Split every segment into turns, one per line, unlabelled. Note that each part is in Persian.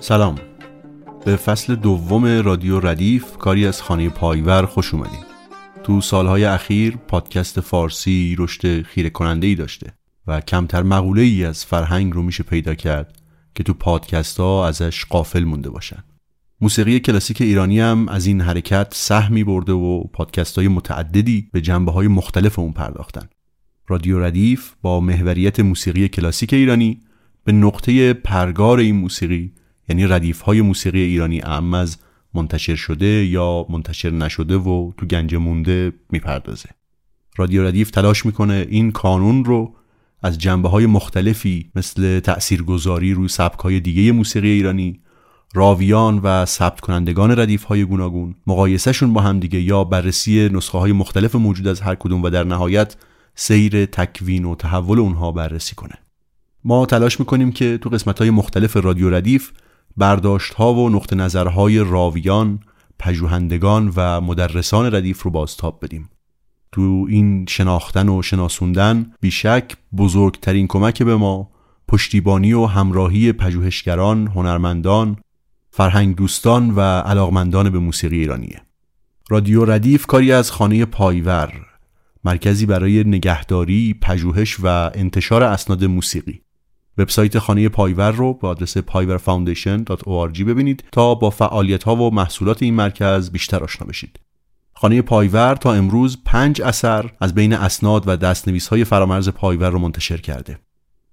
سلام. به فصل دوم رادیو ردیف کاری از خانه پایور خوش اومدیم تو سالهای اخیر پادکست فارسی رشد خیره کننده ای داشته و کمتر مقوله ای از فرهنگ رو میشه پیدا کرد که تو پادکست ها ازش قافل مونده باشن. موسیقی کلاسیک ایرانی هم از این حرکت سهمی برده و پادکست های متعددی به جنبه های مختلف اون پرداختن. رادیو ردیف با محوریت موسیقی کلاسیک ایرانی به نقطه پرگار این موسیقی یعنی ردیف های موسیقی ایرانی اعم از منتشر شده یا منتشر نشده و تو گنج مونده می‌پردازه. رادیو ردیف تلاش می‌کنه این کانون رو از جنبه های مختلفی مثل تأثیرگذاری روی سبک های دیگه موسیقی ایرانی راویان و ثبت کنندگان ردیف های گوناگون مقایسهشون با هم دیگه یا بررسی نسخه های مختلف موجود از هر کدوم و در نهایت سیر تکوین و تحول اونها بررسی کنه. ما تلاش می‌کنیم که تو قسمت های مختلف رادیو ردیف برداشت ها و نقط نظرهای راویان، پژوهندگان و مدرسان ردیف رو بازتاب بدیم. تو این شناختن و شناسوندن بیشک بزرگترین کمک به ما پشتیبانی و همراهی پژوهشگران، هنرمندان، فرهنگ دوستان و علاقمندان به موسیقی ایرانیه. رادیو ردیف کاری از خانه پایور مرکزی برای نگهداری، پژوهش و انتشار اسناد موسیقی وبسایت خانه پایور رو با آدرس payvarfoundation.org ببینید تا با فعالیت ها و محصولات این مرکز بیشتر آشنا بشید. خانه پایور تا امروز پنج اثر از بین اسناد و دستنویس های فرامرز پایور رو منتشر کرده.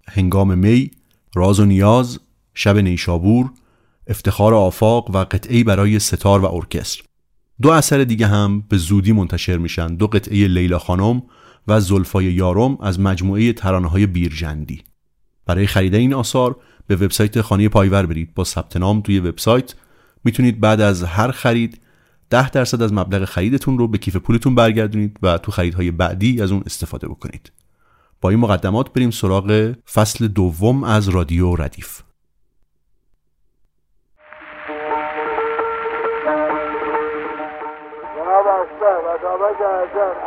هنگام می، راز و نیاز، شب نیشابور، افتخار آفاق و قطعی برای ستار و ارکستر. دو اثر دیگه هم به زودی منتشر میشن دو قطعه لیلا خانم و زلفای یارم از مجموعه ترانه های بیرجندی برای خرید این آثار به وبسایت خانه پایور برید. با ثبت نام توی وبسایت می‌تونید بعد از هر خرید 10 درصد از مبلغ خریدتون رو به کیف پولتون برگردونید و تو خریدهای بعدی از اون استفاده بکنید. با این مقدمات بریم سراغ فصل دوم از رادیو ردیف.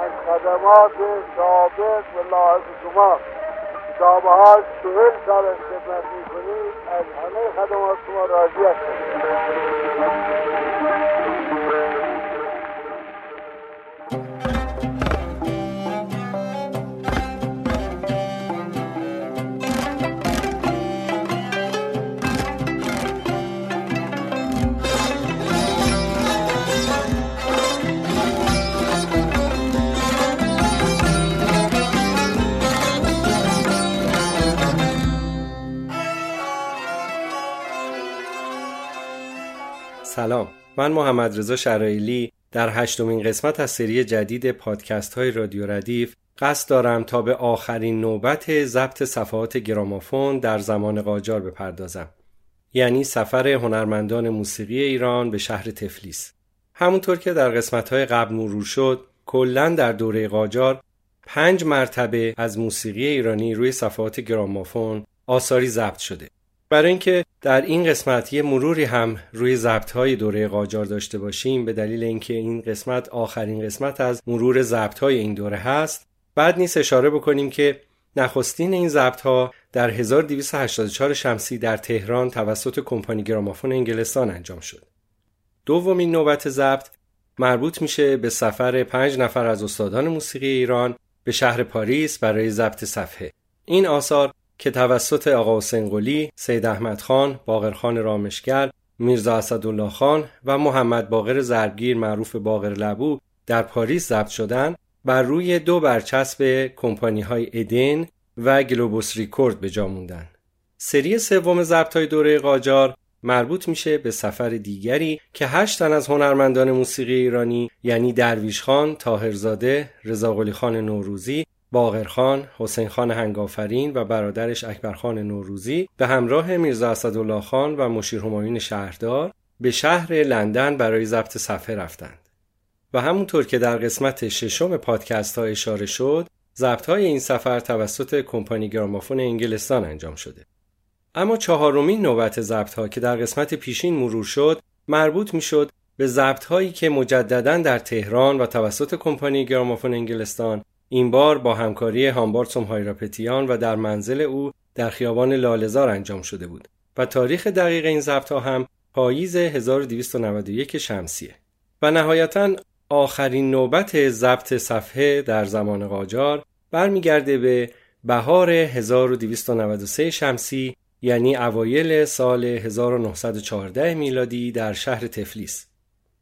از خدمات سابق و لاحق شما کتابه ها چهل سال خدمت می‌کنید از همه خدمات شما راضی هستم
سلام. من محمد رضا شرایلی در هشتمین قسمت از سری جدید پادکست های رادیو ردیف قصد دارم تا به آخرین نوبت ضبط صفحات گرامافون در زمان قاجار بپردازم. یعنی سفر هنرمندان موسیقی ایران به شهر تفلیس. همونطور که در قسمت های قبل مرور شد کلا در دوره قاجار پنج مرتبه از موسیقی ایرانی روی صفحات گرامافون آثاری ضبط شده. برای اینکه در این قسمت یه مروری هم روی ضبط های دوره قاجار داشته باشیم به دلیل اینکه این قسمت آخرین قسمت از مرور ضبط های این دوره هست بعد نیست اشاره بکنیم که نخستین این ضبط ها در 1284 شمسی در تهران توسط کمپانی گرامافون انگلستان انجام شد. دومین نوبت ضبط مربوط میشه به سفر پنج نفر از استادان موسیقی ایران به شهر پاریس برای ضبط صفحه. این آثار که توسط آقا حسین قلی، سید احمد خان، باقرخان رامشگر، میرزا اسدالله خان و محمد باقر زرگیر معروف باقر لبو در پاریس ضبط شدند بر روی دو برچسب کمپانی های ادن و گلوبوس ریکورد به جا موندن. سری سوم ضبط های دوره قاجار مربوط میشه به سفر دیگری که هشت تن از هنرمندان موسیقی ایرانی یعنی درویش خان، تاهرزاده، رضا خان نوروزی باقرخان، حسین خان هنگافرین و برادرش اکبرخان نوروزی به همراه میرزا اسدالله خان و مشیر همایون شهردار به شهر لندن برای ضبط صفحه رفتند. و همونطور که در قسمت ششم پادکست ها اشاره شد ضبط های این سفر توسط کمپانی گرامافون انگلستان انجام شده. اما چهارمین نوبت ضبط ها که در قسمت پیشین مرور شد مربوط می‌شد به ضبط هایی که مجددا در تهران و توسط کمپانی گرامافون انگلستان این بار با همکاری هامبارتسوم هایراپتیان و در منزل او در خیابان لالزار انجام شده بود و تاریخ دقیق این ضبط ها هم پاییز 1291 شمسیه. و نهایتا آخرین نوبت ضبط صفحه در زمان قاجار برمیگرده به بهار 1293 شمسی یعنی اوایل سال 1914 میلادی در شهر تفلیس.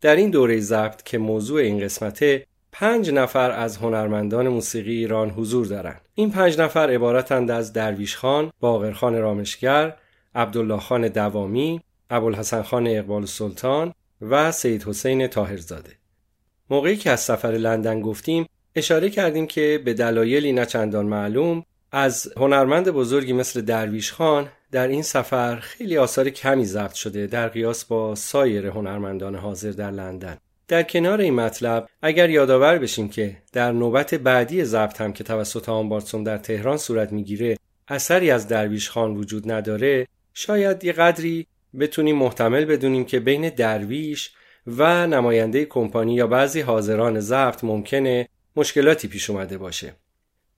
در این دوره ضبط که موضوع این قسمته پنج نفر از هنرمندان موسیقی ایران حضور دارند. این پنج نفر عبارتند از درویش خان، باقر خان رامشگر، عبدالله خان دوامی، ابوالحسن خان اقبال سلطان و سید حسین تاهرزاده. موقعی که از سفر لندن گفتیم اشاره کردیم که به دلایلی نچندان معلوم از هنرمند بزرگی مثل درویش خان در این سفر خیلی آثار کمی ضبط شده در قیاس با سایر هنرمندان حاضر در لندن. در کنار این مطلب اگر یادآور بشیم که در نوبت بعدی ضبط هم که توسط آنبارتسون در تهران صورت می‌گیره اثری از درویش خان وجود نداره شاید یه قدری بتونیم محتمل بدونیم که بین درویش و نماینده کمپانی یا بعضی حاضران ضبط ممکنه مشکلاتی پیش اومده باشه.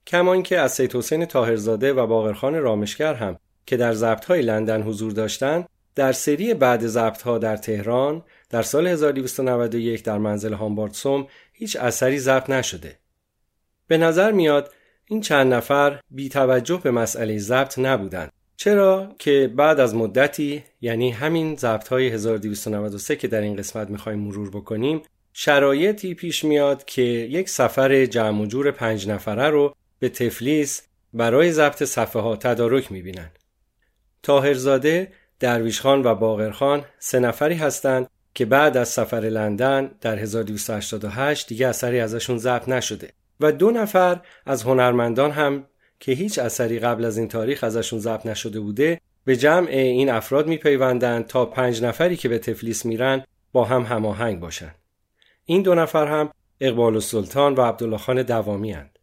کما اینکه از سید حسین طاهرزاده و باقرخان رامشگر هم که در ضبط های لندن حضور داشتند در سری بعد ضبط ها در تهران در سال 1291 در منزل هامبارتسوم هیچ اثری ضبط نشده. به نظر میاد این چند نفر بی توجه به مسئله ضبط نبودند. چرا که بعد از مدتی یعنی همین ضبط های 1293 که در این قسمت می‌خوایم مرور بکنیم شرایطی پیش میاد که یک سفر جمع و جور پنج نفره رو به تفلیس برای ضبط صفحه ها تدارک می‌بینن. تاهرزاده، درویشخان و باقرخان سه نفری هستند که بعد از سفر لندن در 1288 دیگه اثری ازشون ضبط نشده و دو نفر از هنرمندان هم که هیچ اثری قبل از این تاریخ ازشون ضبط نشده بوده به جمع این افراد میپیوندند تا پنج نفری که به تفلیس میرن با هم هماهنگ باشند. این دو نفر هم اقبال سلطان و عبدالله خان دوامی هند.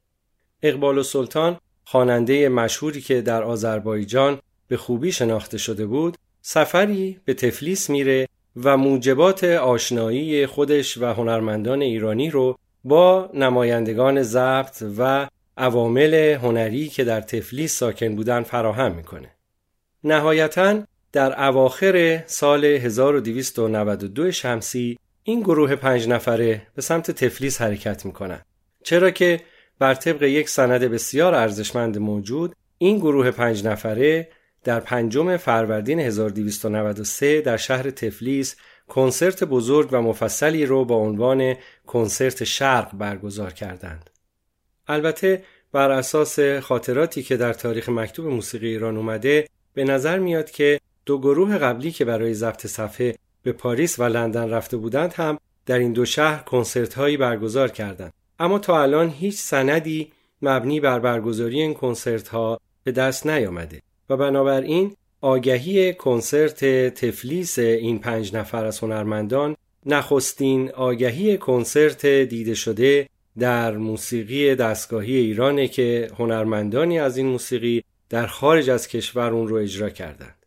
اقبال سلطان خواننده مشهوری که در آذربایجان به خوبی شناخته شده بود سفری به تفلیس میره و موجبات آشنایی خودش و هنرمندان ایرانی رو با نمایندگان ضبط و عوامل هنری که در تفلیس ساکن بودن فراهم می‌کنه. نهایتا در اواخر سال 1292 شمسی این گروه پنج نفره به سمت تفلیس حرکت می‌کنن. چرا که بر طبق یک سند بسیار ارزشمند موجود این گروه پنج نفره در پنجم فروردین 1293 در شهر تفلیس کنسرت بزرگ و مفصلی رو با عنوان کنسرت شرق برگزار کردند. البته بر اساس خاطراتی که در تاریخ مکتوب موسیقی ایران اومده به نظر میاد که دو گروه قبلی که برای ضبط صفحه به پاریس و لندن رفته بودند هم در این دو شهر کنسرت هایی برگزار کردند اما تا الان هیچ سندی مبنی بر برگزاری این کنسرت ها به دست نیامده و بنابراین آگهی کنسرت تفلیس این پنج نفر از هنرمندان نخستین آگهی کنسرت دیده شده در موسیقی دستگاهی ایرانه که هنرمندانی از این موسیقی در خارج از کشور اون رو اجرا کردند.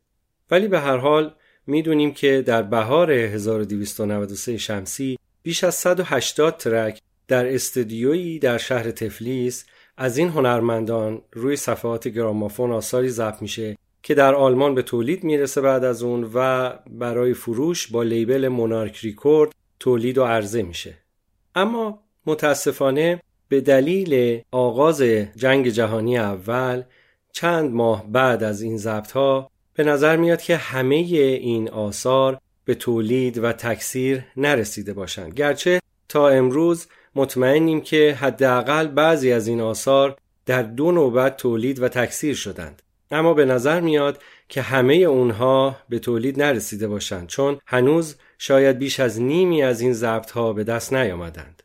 ولی به هر حال می‌دونیم که در بهار 1293 شمسی بیش از 180 ترک در استودیویی در شهر تفلیس از این هنرمندان روی صفحات گرامافون آثاری ضبط میشه که در آلمان به تولید می‌رسه بعد از اون و برای فروش با لیبل مونارک ریکورد تولید و عرضه میشه. اما متاسفانه به دلیل آغاز جنگ جهانی اول چند ماه بعد از این ضبط ها به نظر میاد که همه این آثار به تولید و تکثیر نرسیده باشند. گرچه تا امروز مطمئنیم که حداقل بعضی از این آثار در دو نوبت تولید و تکثیر شدند. اما به نظر میاد که همه اونها به تولید نرسیده باشند چون هنوز شاید بیش از نیمی از این ضبط ها به دست نیامدند.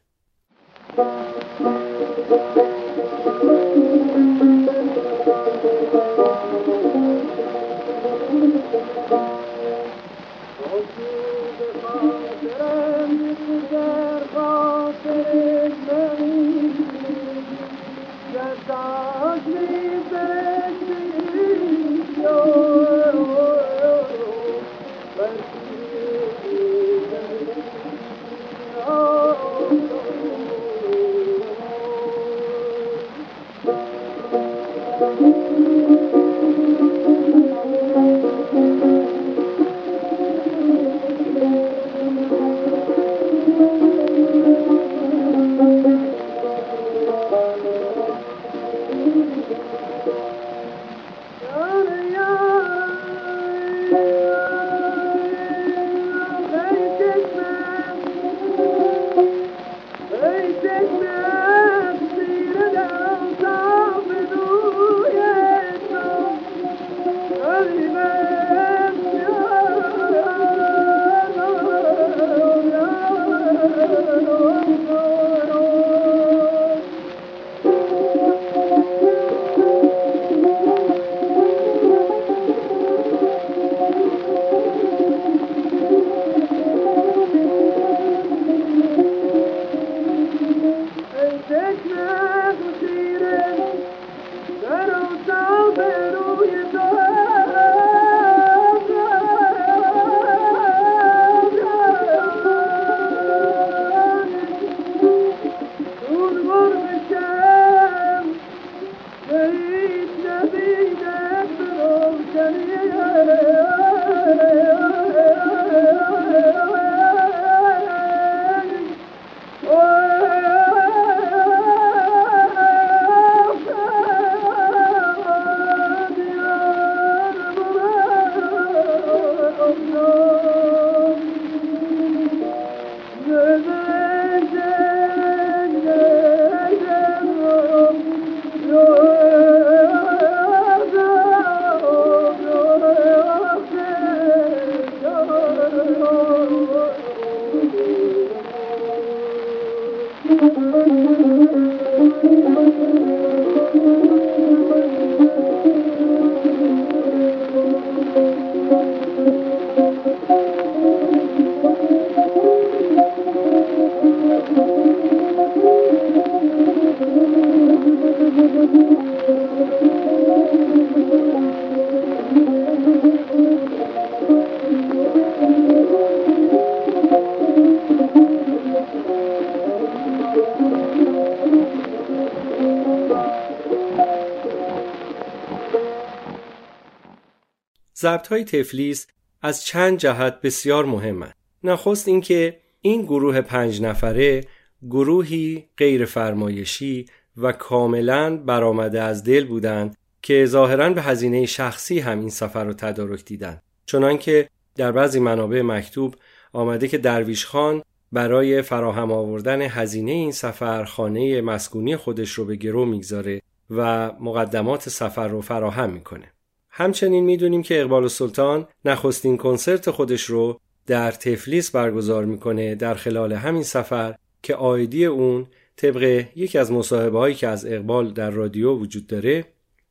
ضبط های تفلیس از چند جهت بسیار مهمند. نخست اینکه این گروه پنج نفره گروهی غیر فرمایشی و کاملا برآمده از دل بودند که ظاهرا به هزینه شخصی هم این سفر را تدارک دیدند چنانکه در بعضی منابع مکتوب آمده که درویش خان برای فراهم آوردن هزینه این سفر خانه مسکونی خودش رو به گرو می‌گذاره و مقدمات سفر رو فراهم می‌کنه همچنین می‌دونیم که اقبال سلطان نخستین کنسرت خودش رو در تفلیس برگزار می‌کنه در خلال همین سفر که آیدی اون طبق یکی از مصاحبه هایی که از اقبال در رادیو وجود داره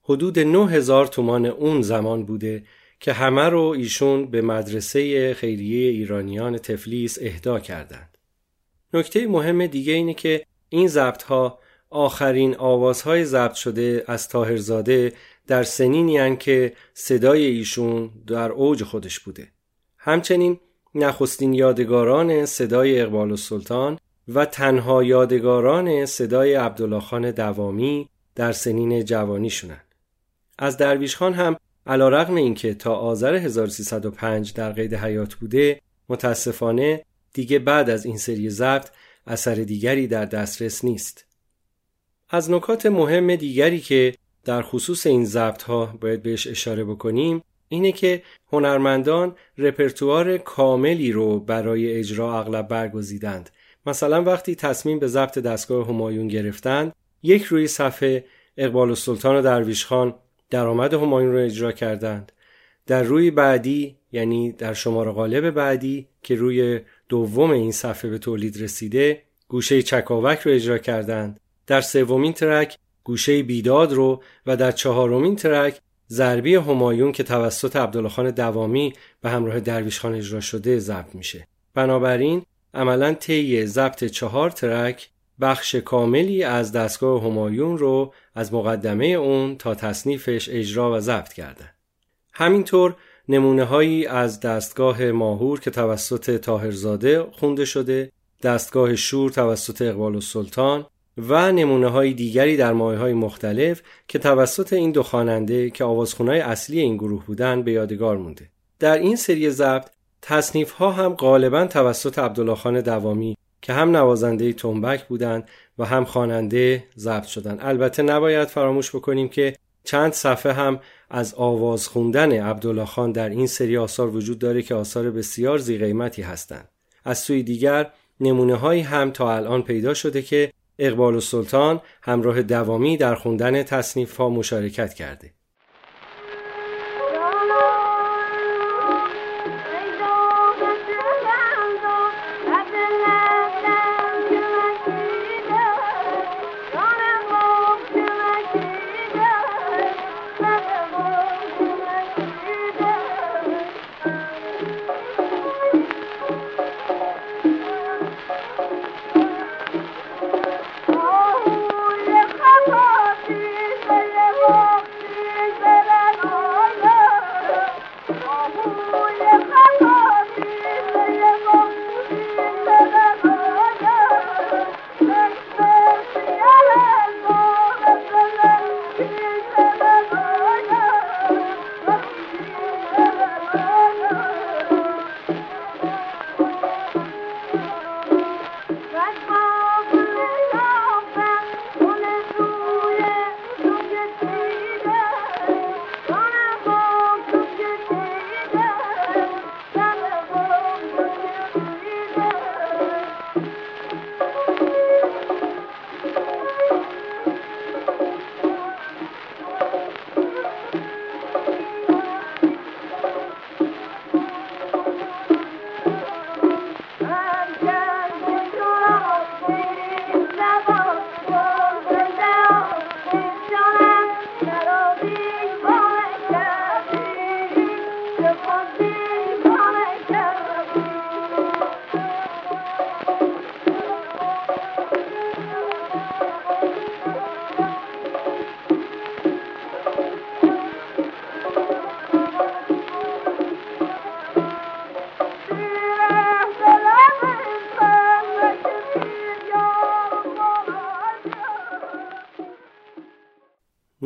حدود 9000 تومان اون زمان بوده که همه رو ایشون به مدرسه خیریه ایرانیان تفلیس اهدا کردند. نکته مهم دیگه اینه که این ضبط ها آخرین آوازهای ضبط شده از تاهرزاده در سنینی که صدای ایشون در اوج خودش بوده. همچنین نخستین یادگاران صدای اقبال السلطان و تنها یادگاران صدای عبدالله خان دوامی در سنین جوانی شونن. از درویش خان هم علا رقم این که تا آذر 1305 در قید حیات بوده متاسفانه دیگه بعد از این سری ضبط اثر دیگری در دسترس نیست. از نکات مهم دیگری که در خصوص این ضبط ها باید بهش اشاره بکنیم اینه که هنرمندان رپرتوار کاملی رو برای اجرا اغلب برگزیدند. مثلا وقتی تصمیم به ضبط دستگاه همایون گرفتند یک روی صفحه اقبال السلطان و درویش خان درآمد همایون رو اجرا کردند. در روی بعدی یعنی در شماره غالب بعدی که روی دوم این صفحه به تولید رسیده گوشه چکاوک رو اجرا کردند. در سومین ترک گوشه بیداد رو و در چهارمین ترک ضربی همایون که توسط عبدالله خان دوامی به همراه درویش خان اجرا شده ضبط میشه. بنابراین عملا طی ضبط چهار ترک بخش کاملی از دستگاه همایون رو از مقدمه اون تا تصنیفش اجرا و ضبط کردن همینطور نمونه هایی از دستگاه ماهور که توسط تاهرزاده خونده شده دستگاه شور توسط اقبال السلطان و نمونه های دیگری در ماه های مختلف که توسط این دو خواننده که آوازخونهای اصلی این گروه بودند به یادگار مونده. در این سری ضبط تصنیف ها هم غالبا توسط عبدالله خان دوامی که هم نوازنده تنبک بودند و هم خواننده ضبط شدند. البته نباید فراموش بکنیم که چند صفحه هم از آواز خوندن عبدالله خان در این سری آثار وجود داره که آثار بسیار زی قیمتی هستند. از سوی دیگر نمونه هایی هم تا الان پیدا شده که اقبال و سلطان همراه دوامی در خوندن تصنیف ها مشارکت کرده.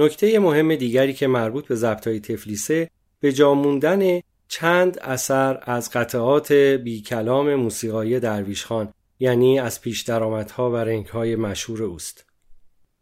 نکته مهم دیگری که مربوط به ضبطهای تفلیسه به جاموندن چند اثر از قطعات بی کلام موسیقایی درویش خان یعنی از پیش درآمدها و رنگهای مشهور اوست.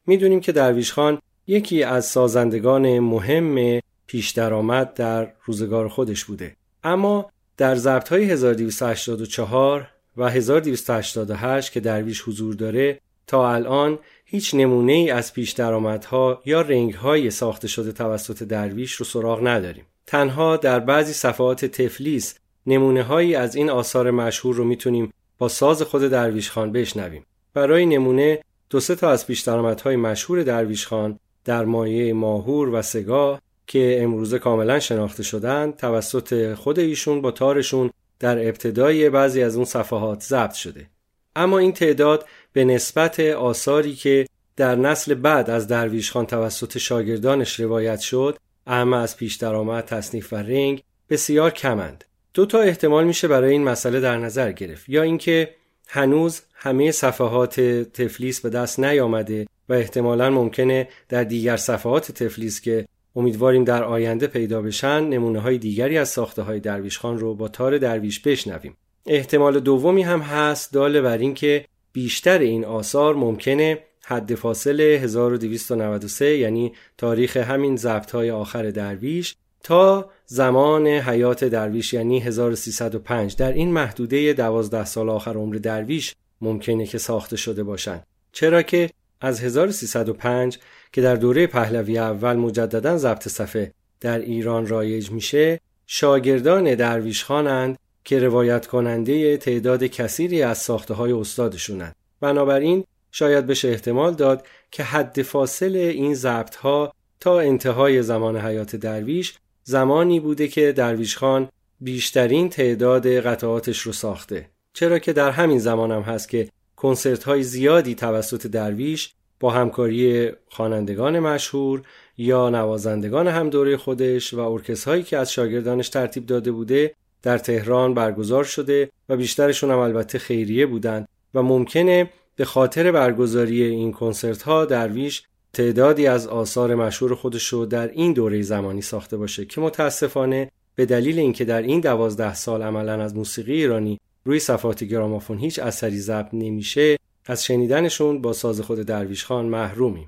می‌دونیم که درویش خان یکی از سازندگان مهم پیش درآمد در روزگار خودش بوده. اما در ضبط های 1284 و 1288 که درویش حضور داره تا الان هیچ نمونه ای از پیش درآمدها یا رنگ های ساخته شده توسط درویش رو سراغ نداریم. تنها در بعضی صفحات تفلیس نمونه هایی از این آثار مشهور رو می‌تونیم با ساز خود درویش خان بشنویم. برای نمونه دو سه تا از پیش درآمدهای مشهور درویش خان در مایه ماهور و سگاه که امروزه کاملا شناخته شدن توسط خود ایشون با تارشون در ابتدای بعضی از اون صفحات ضبط شده. اما این تعداد به نسبت آثاری که در نسل بعد از درویش خان توسط شاگردانش روایت شد اما از پیش درآمد تصنیف و رنگ بسیار کمند. دو تا احتمال میشه برای این مسئله در نظر گرفت. یا اینکه هنوز همه صفحات تفلیس به دست نیامده و احتمالا ممکنه در دیگر صفحات تفلیس که امیدواریم در آینده پیدا بشن نمونه های دیگری از ساخته های درویش خان رو با تار درویش بشنویم. احتمال دومی هم هست داله بر اینکه بیشتر این آثار ممکنه حد فاصل 1293 یعنی تاریخ همین ضبط های آخر درویش تا زمان حیات درویش یعنی 1305 در این محدوده 12 سال آخر عمر درویش ممکنه که ساخته شده باشند چرا که از 1305 که در دوره پهلوی اول مجددا ضبط صفحه در ایران رایج میشه شاگردان درویش خانند که روایت کننده تعداد کثیری از ساخته های استادشونند بنابراین شاید بشه احتمال داد که حد فاصل این ضبط ها تا انتهای زمان حیات درویش زمانی بوده که درویش خان بیشترین تعداد قطعاتش رو ساخته. چرا که در همین زمان هم هست که کنسرت های زیادی توسط درویش با همکاری خوانندگان مشهور یا نوازندگان هم دوره خودش و ارکست هایی که از شاگردانش ترتیب داده بوده در تهران برگزار شده و بیشترشون هم البته خیریه بودند و ممکنه به خاطر برگزاری این کنسرت ها درویش تعدادی از آثار مشهور خودش رو در این دوره زمانی ساخته باشه که متاسفانه به دلیل اینکه در این دوازده سال عملا از موسیقی ایرانی روی صفحات گرامافون هیچ اثری ضبط نمیشه از شنیدنشون با ساز خود درویش خان محرومیم.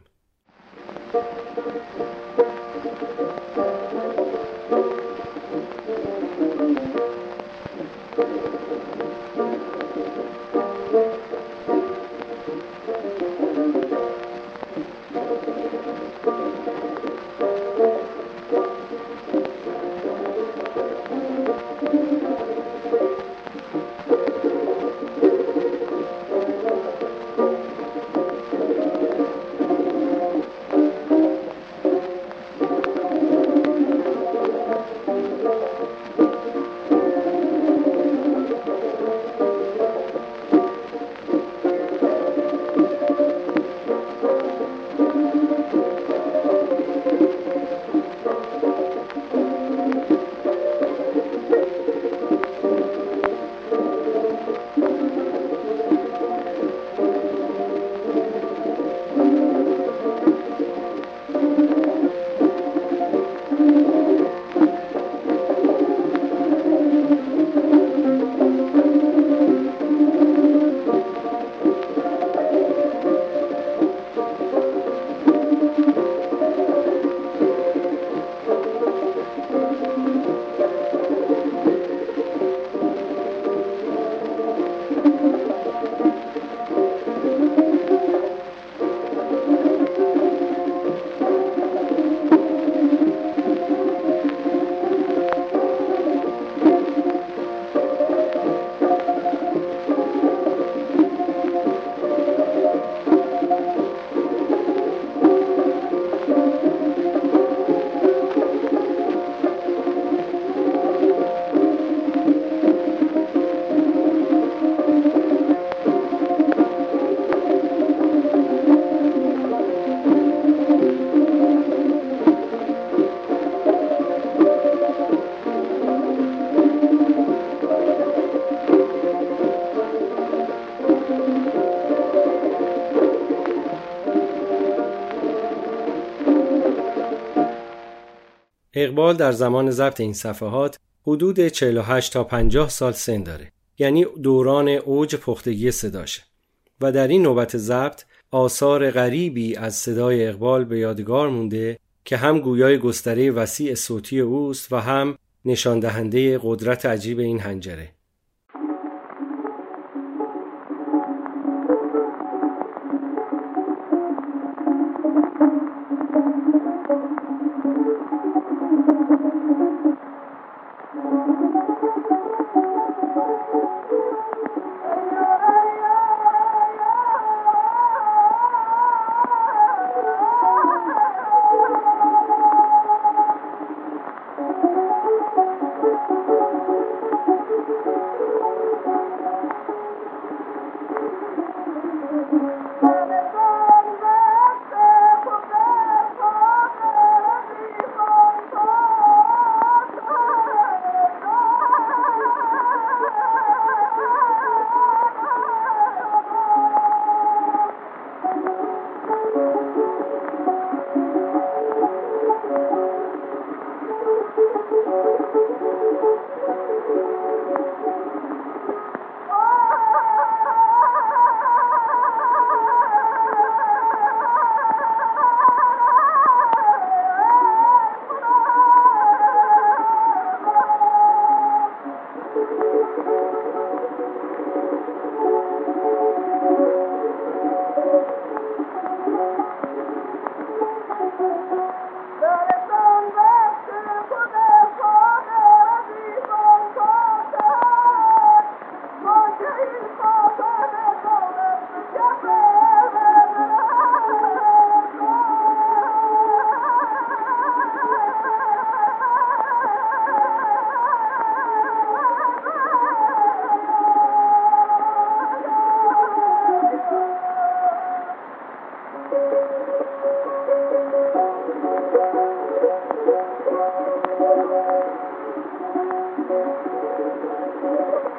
اقبال در زمان ضبط این صفحات حدود 48 تا 50 سال سن داره یعنی دوران اوج پختگی صداشه. و در این نوبت ضبط آثار غریبی از صدای اقبال به یادگار مونده که هم گویای گستره وسیع صوتی اوست و هم نشان دهنده قدرت عجیب این هنجره.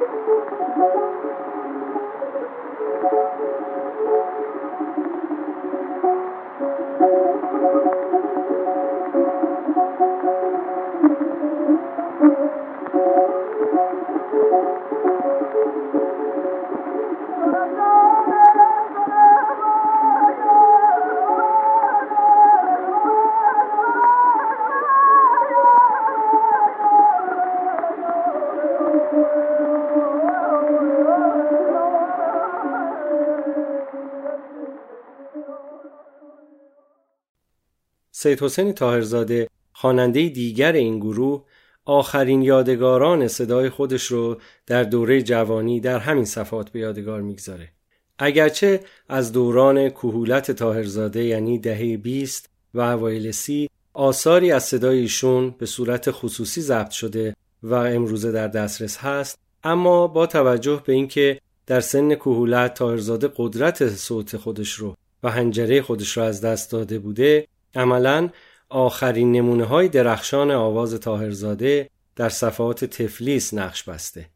technical سید حسین تاهرزاده خواننده دیگر این گروه آخرین یادگاران صدای خودش رو در دوره جوانی در همین صفات به یادگار می‌گذاره. اگرچه از دوران کهولت تاهرزاده یعنی دهه 20 و اوایل سی آثاری از صدای ایشون به صورت خصوصی ضبط شده و امروزه در دسترس هست اما با توجه به اینکه در سن کهولت تاهرزاده قدرت صوت خودش رو و هنجره خودش رو از دست داده بوده عملا آخرین نمونه های درخشان آواز تاهرزاده در صفحات تفلیس نقش بسته.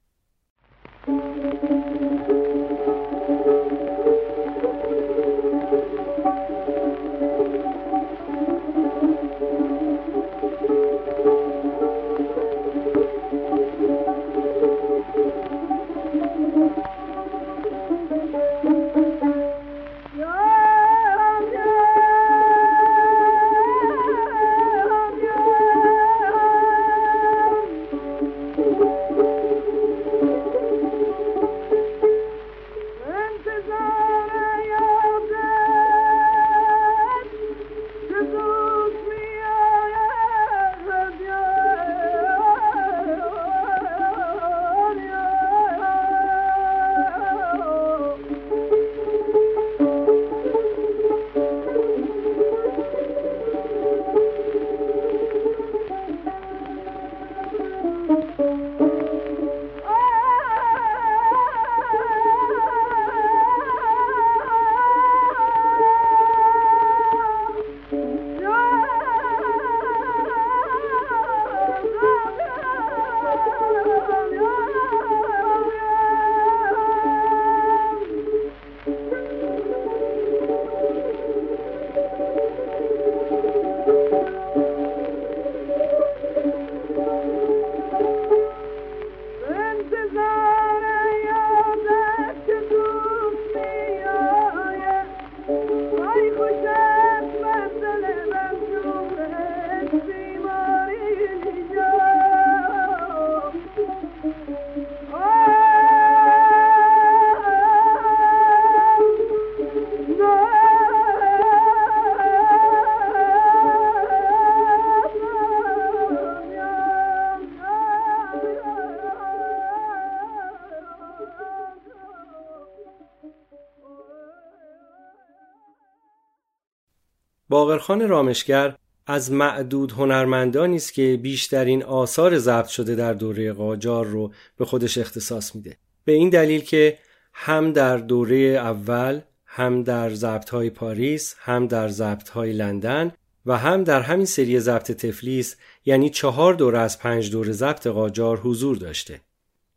باقرخان رامشگر از معدود هنرمندانی است که بیشترین آثار ضبط شده در دوره قاجار رو به خودش اختصاص میده. به این دلیل که هم در دوره اول هم در ضبط های پاریس هم در ضبط های لندن و هم در همین سری ضبط تفلیس یعنی چهار دوره از پنج دوره ضبط قاجار حضور داشته.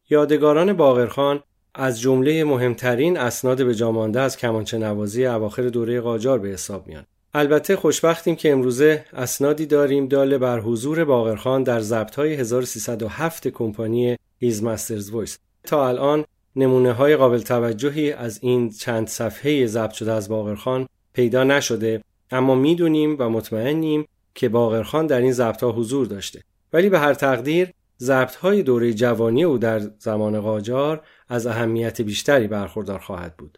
یادگاران باقرخان از جمله مهمترین اسناد به جامانده از کمانچه نوازی اواخر دوره قاجار به حساب میان. البته خوشبختیم که امروزه اسنادی داریم دال بر حضور باقرخان در ضبط‌های 1307 کمپانی His Master's Voice. تا الان نمونه های قابل توجهی از این چند صفحه ضبط شده از باقرخان پیدا نشده اما می‌دونیم و مطمئنیم که باقرخان در این ضبط حضور داشته. ولی به هر تقدیر ضبط های دوره جوانی او در زمان قاجار از اهمیت بیشتری برخوردار خواهد بود.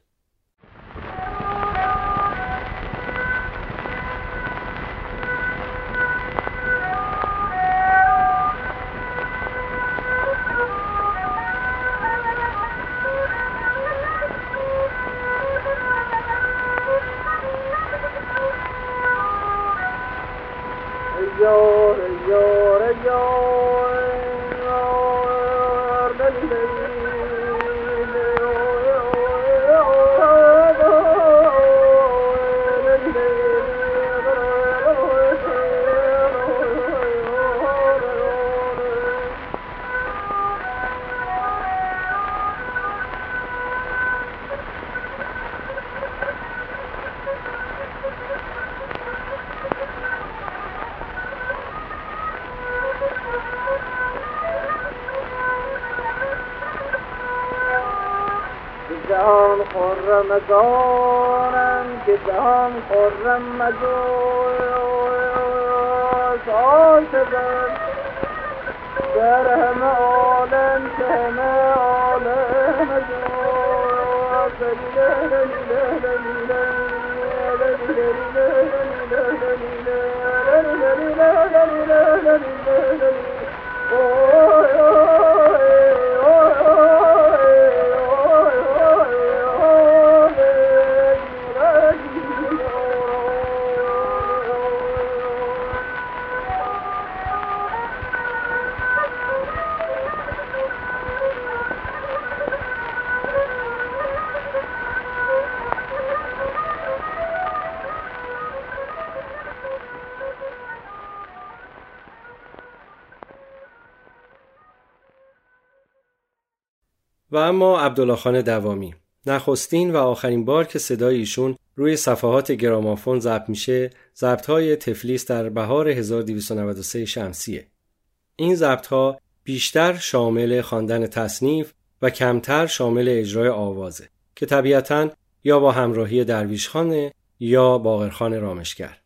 رمضانم که دهم خرم مجوز عاشقم در همه عالم که همه عالم
و اما عبدالله خان دوامی. نخستین و آخرین بار که صدای ایشون روی صفحات گرامافون ضبط میشه ضبط های تفلیس در بهار 1293 شمسیه. این ضبط ها بیشتر شامل خواندن تصنیف و کمتر شامل اجرای آوازه که طبیعتا یا با همراهی درویشخانه یا باقرخان رامشگر.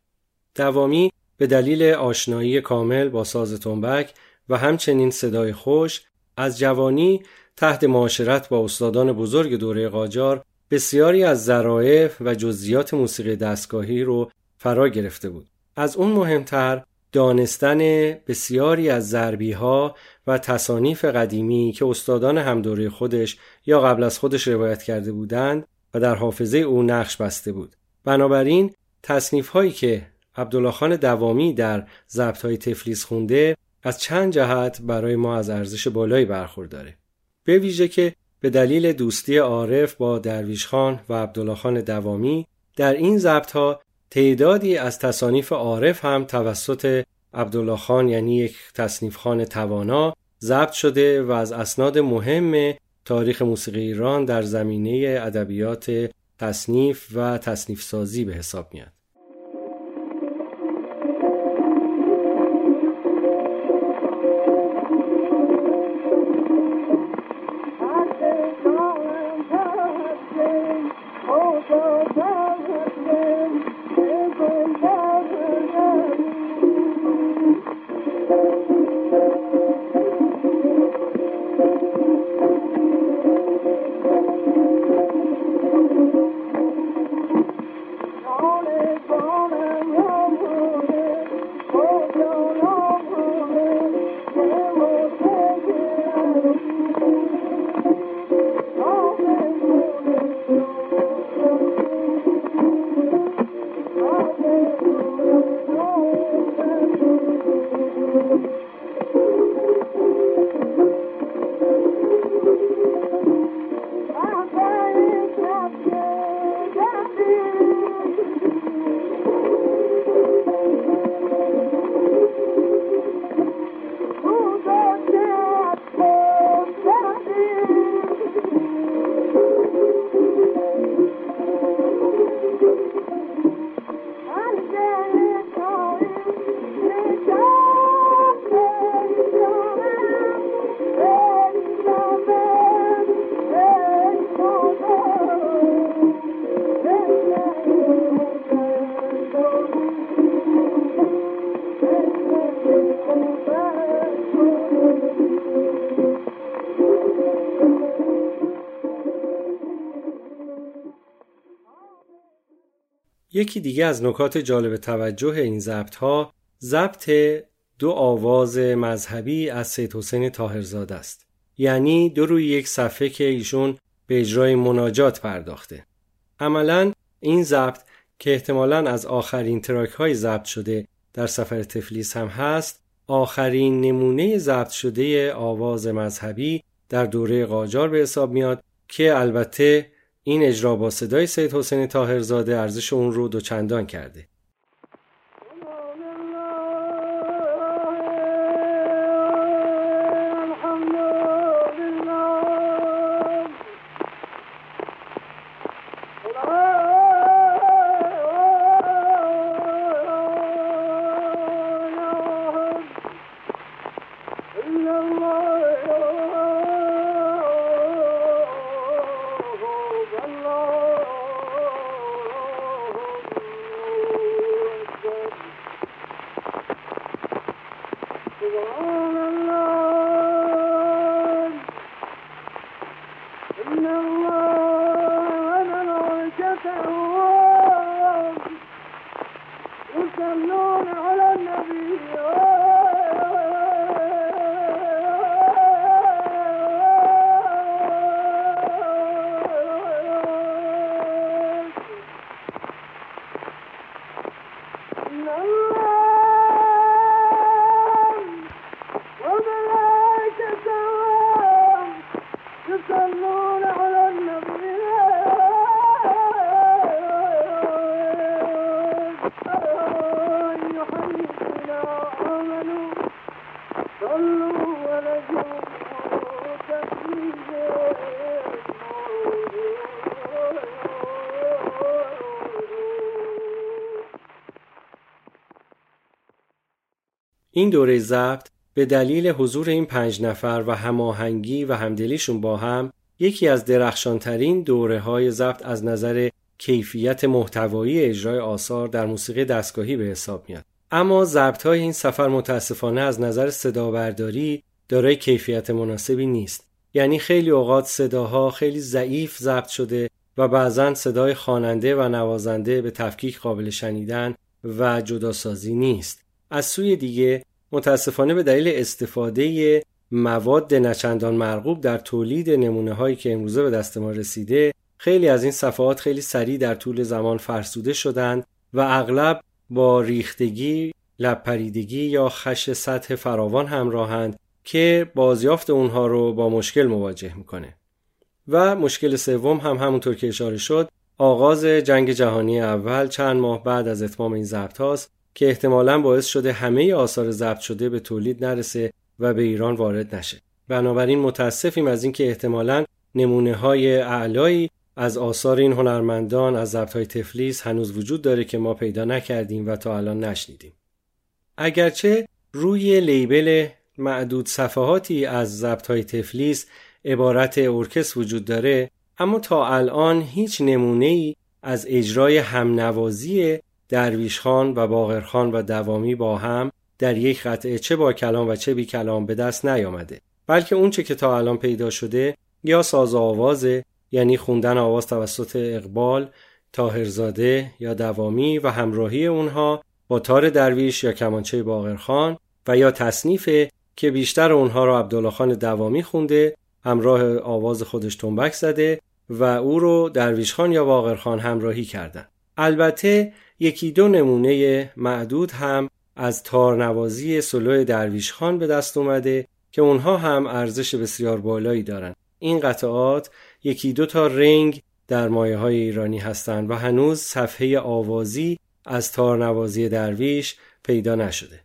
دوامی به دلیل آشنایی کامل با ساز تنبک و همچنین صدای خوش از جوانی تحت معاشرت با استادان بزرگ دوره قاجار بسیاری از ظرایف و جزئیات موسیقی دستگاهی رو فرا گرفته بود. از اون مهمتر دانستن بسیاری از ضربی ها و تصانیف قدیمی که استادان هم دوره خودش یا قبل از خودش روایت کرده بودند و در حافظه او نقش بسته بود. بنابراین تصنیف هایی که عبدالله خان دوامی در ضبط های تفلیس خونده از چند جهت برای ما از ارزش بالایی برخورداره. به ویژه که به دلیل دوستی عارف با درویش خان و عبدالله خان دوامی در این ضبط ها تعدادی از تصانیف عارف هم توسط عبدالله خان یعنی یک تصنیف خان توانا ضبط شده و از اسناد مهم تاریخ موسیقی ایران در زمینه ادبیات تصنیف و تصنیف سازی به حساب میاد. یکی دیگه از نکات جالب توجه این ضبط ها ضبط دو آواز مذهبی از سید حسین تاهرزاده است. یعنی دو روی یک صفحه که ایشون به اجرای مناجات پرداخته. عملا این ضبط که احتمالا از آخرین تراک های ضبط شده در سفر تفلیس هم هست آخرین نمونه ضبط شده آواز مذهبی در دوره قاجار به حساب میاد که البته این اجرا با صدای سید حسین تاهرزاده ارزش اون رو دوچندان کرده. این دوره ضبط به دلیل حضور این پنج نفر و هماهنگی و همدلیشون با هم یکی از درخشانترین دوره های ضبط از نظر کیفیت محتوایی اجرای آثار در موسیقی دستگاهی به حساب میاد. اما ضبط های این سفر متاسفانه از نظر صدابرداری دارای کیفیت مناسبی نیست. یعنی خیلی اوقات صداها خیلی ضعیف ضبط شده و بعضا صدای خواننده و نوازنده به تفکیک قابل شنیدن و جداسازی نیست. از سوی دیگه متاسفانه به دلیل استفاده مواد نچندان مرغوب در تولید نمونه هایی که امروزه به دست ما رسیده خیلی از این صفحات خیلی سریع در طول زمان فرسوده شدند و اغلب با ریختگی، لبپریدگی یا خش سطح فراوان همراهند که بازیافت اونها رو با مشکل مواجه می‌کنه. و مشکل سوم هم همونطور که اشاره شد آغاز جنگ جهانی اول چند ماه بعد از اتمام این ضبط هاست که احتمالا باعث شده همه آثار ضبط شده به تولید نرسه و به ایران وارد نشه. بنابراین متاسفیم از اینکه احتمالا نمونه های اعلایی از آثار این هنرمندان از ضبط های تفلیس هنوز وجود داره که ما پیدا نکردیم و تا الان نشنیدیم. اگرچه روی لیبل معدود صفحاتی از ضبط های تفلیس عبارت ارکست وجود داره اما تا الان هیچ نمونه ای از اجرای همنوازی درویش خان و باغر خان و دوامی با هم در یک قطعه چه با کلام و چه بی کلام به دست نیامده بلکه اونچه که تا الان پیدا شده یا ساز آوازه یعنی خوندن آواز توسط اقبال تاهرزاده یا دوامی و همراهی اونها با تار درویش یا کمانچه باغرخان و یا تصنیف که بیشتر اونها را عبدالله خان دوامی خونده همراه آواز خودش تنبک زده و او رو درویش خان یا باغرخان همراهی کردند. البته یکی دو نمونه معدود هم از تارنوازی سلو درویش خان به دست اومده که اونها هم ارزش بسیار بالایی دارند. این قطعات یکی دو تا رنگ در مایه های ایرانی هستند و هنوز صفحه آوازی از تارنوازی درویش پیدا نشده.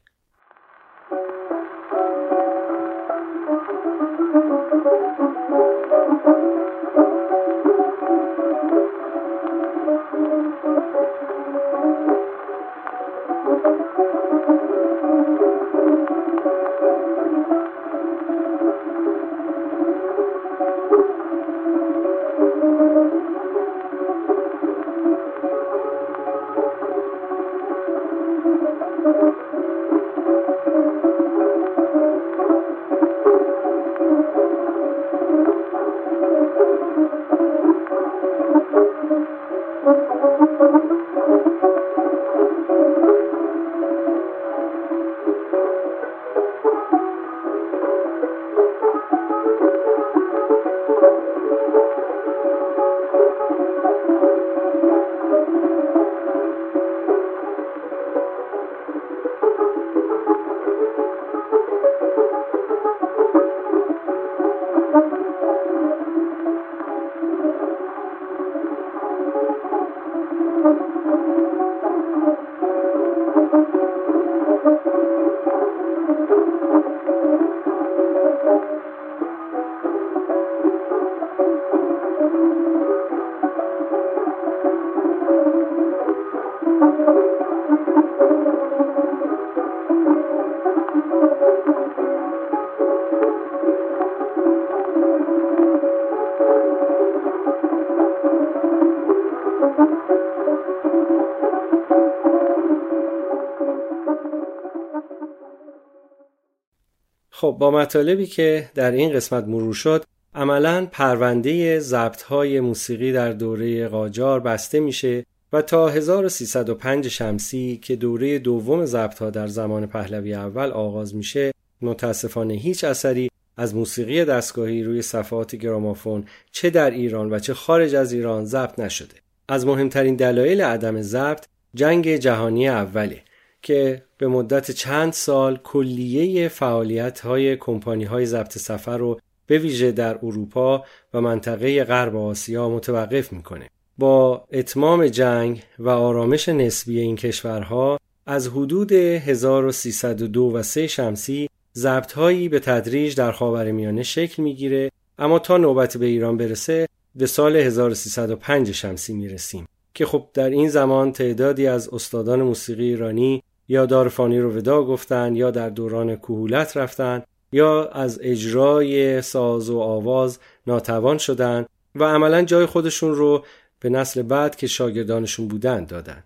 خب با مطالبی که در این قسمت مرور شد عملا پرونده ضبط های موسیقی در دوره قاجار بسته میشه و تا 1305 شمسی که دوره دوم ضبط ها در زمان پهلوی اول آغاز میشه متاسفانه هیچ اثری از موسیقی دستگاهی روی صفحات گرامافون چه در ایران و چه خارج از ایران ضبط نشده. از مهمترین دلایل عدم ضبط جنگ جهانی اوله. که به مدت چند سال کلیه فعالیت های کمپانی های ضبط سفر رو به ویژه در اروپا و منطقه غرب آسیا متوقف می‌کنه. با اتمام جنگ و آرامش نسبی این کشورها از حدود 1302 و 3 شمسی ضبط هایی به تدریج در خاورمیانه شکل می‌گیره اما تا نوبت به ایران برسه به سال 1305 شمسی می‌رسیم که خب در این زمان تعدادی از استادان موسیقی ایرانی یا دارفانی رو ودا گفتن یا در دوران کهولت رفتن یا از اجرای ساز و آواز ناتوان شدن و عملا جای خودشون رو به نسل بعد که شاگردانشون بودن دادن.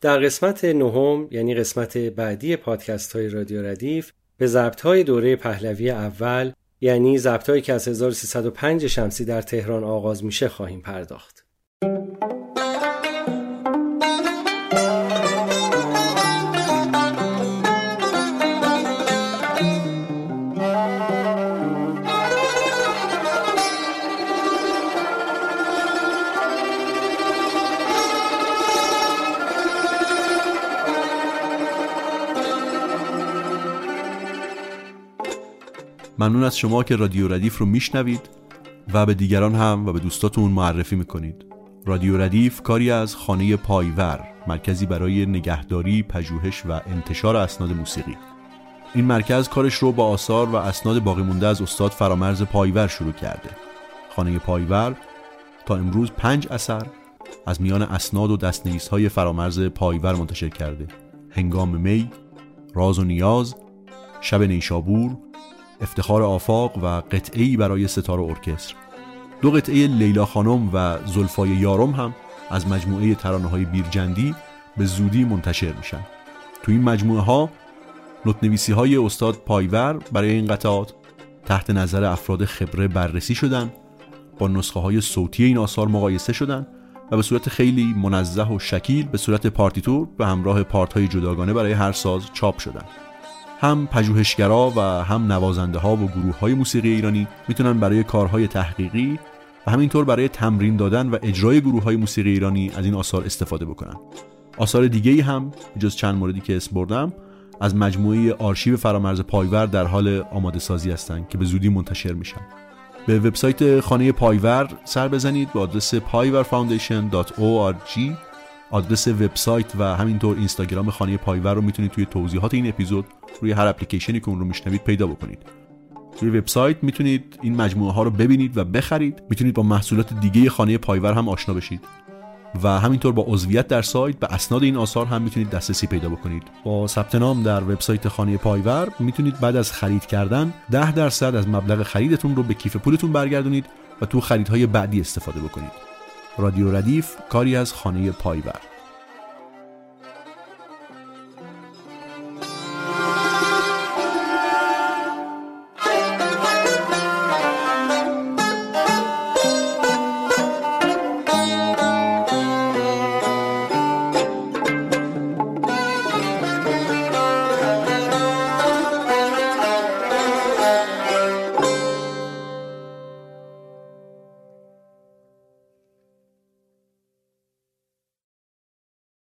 در قسمت نهم یعنی قسمت بعدی پادکست های رادیو ردیف به ضبط های دوره پهلوی اول یعنی ضبط که از 1305 شمسی در تهران آغاز میشه خواهیم پرداخت.
ممنون از شما که رادیو ردیف رو میشنوید و به دیگران هم و به دوستاتون معرفی می‌کنید. رادیو ردیف کاری از خانه پایور مرکزی برای نگهداری، پژوهش و انتشار اسناد موسیقی. این مرکز کارش رو با آثار و اسناد باقی مونده از استاد فرامرز پایور شروع کرده. خانه پایور تا امروز پنج اثر از میان اسناد و دستنویس های فرامرز پایور منتشر کرده. هنگام می، راز و نیاز، شب نیشابور افتخار آفاق و قطعی برای ستاره ارکستر. دو قطعه لیلا خانم و زلفای یارم هم از مجموعه ترانه های بیرجندی به زودی منتشر میشن. تو این مجموعه ها نوتنویسی های استاد پایور برای این قطعات تحت نظر افراد خبره بررسی شدن با نسخه های صوتی این آثار مقایسه شدن و به صورت خیلی منزه و شکیل به صورت پارتیتور به همراه پارت های جداگانه برای هر ساز چاپ شدن. هم پژوهشگرا و هم نوازنده ها و گروه های موسیقی ایرانی می‌تونن برای کارهای تحقیقی و همینطور برای تمرین دادن و اجرای گروه های موسیقی ایرانی از این آثار استفاده بکنن. آثار دیگه هم جز چند موردی که اسم بردم از مجموعه آرشیو فرامرز پایور در حال آماده سازی هستند که به زودی منتشر میشن. به وبسایت خانه پایور سر بزنید به آدرس payvarfoundation.org آدرس وبسایت و همینطور اینستاگرام خانه پایور رو می‌تونید توی توضیحات این اپیزود روی هر اپلیکیشنی که اون رو میشنوید پیدا بکنید. روی وبسایت می‌تونید این مجموعه ها رو ببینید و بخرید. می‌تونید با محصولات دیگه خانه پایور هم آشنا بشید. و همینطور با عضویت در سایت به اسناد این آثار هم می‌تونید دسترسی پیدا بکنید. با ثبت نام در وبسایت خانه پایور می‌تونید بعد از خرید کردن 10 درصد از مبلغ خریدتون رو به کیف پولتون برگردونید و تو خریدهای بعدی استفاده بکنید. رادیو ردیف کاری از خانه پایور.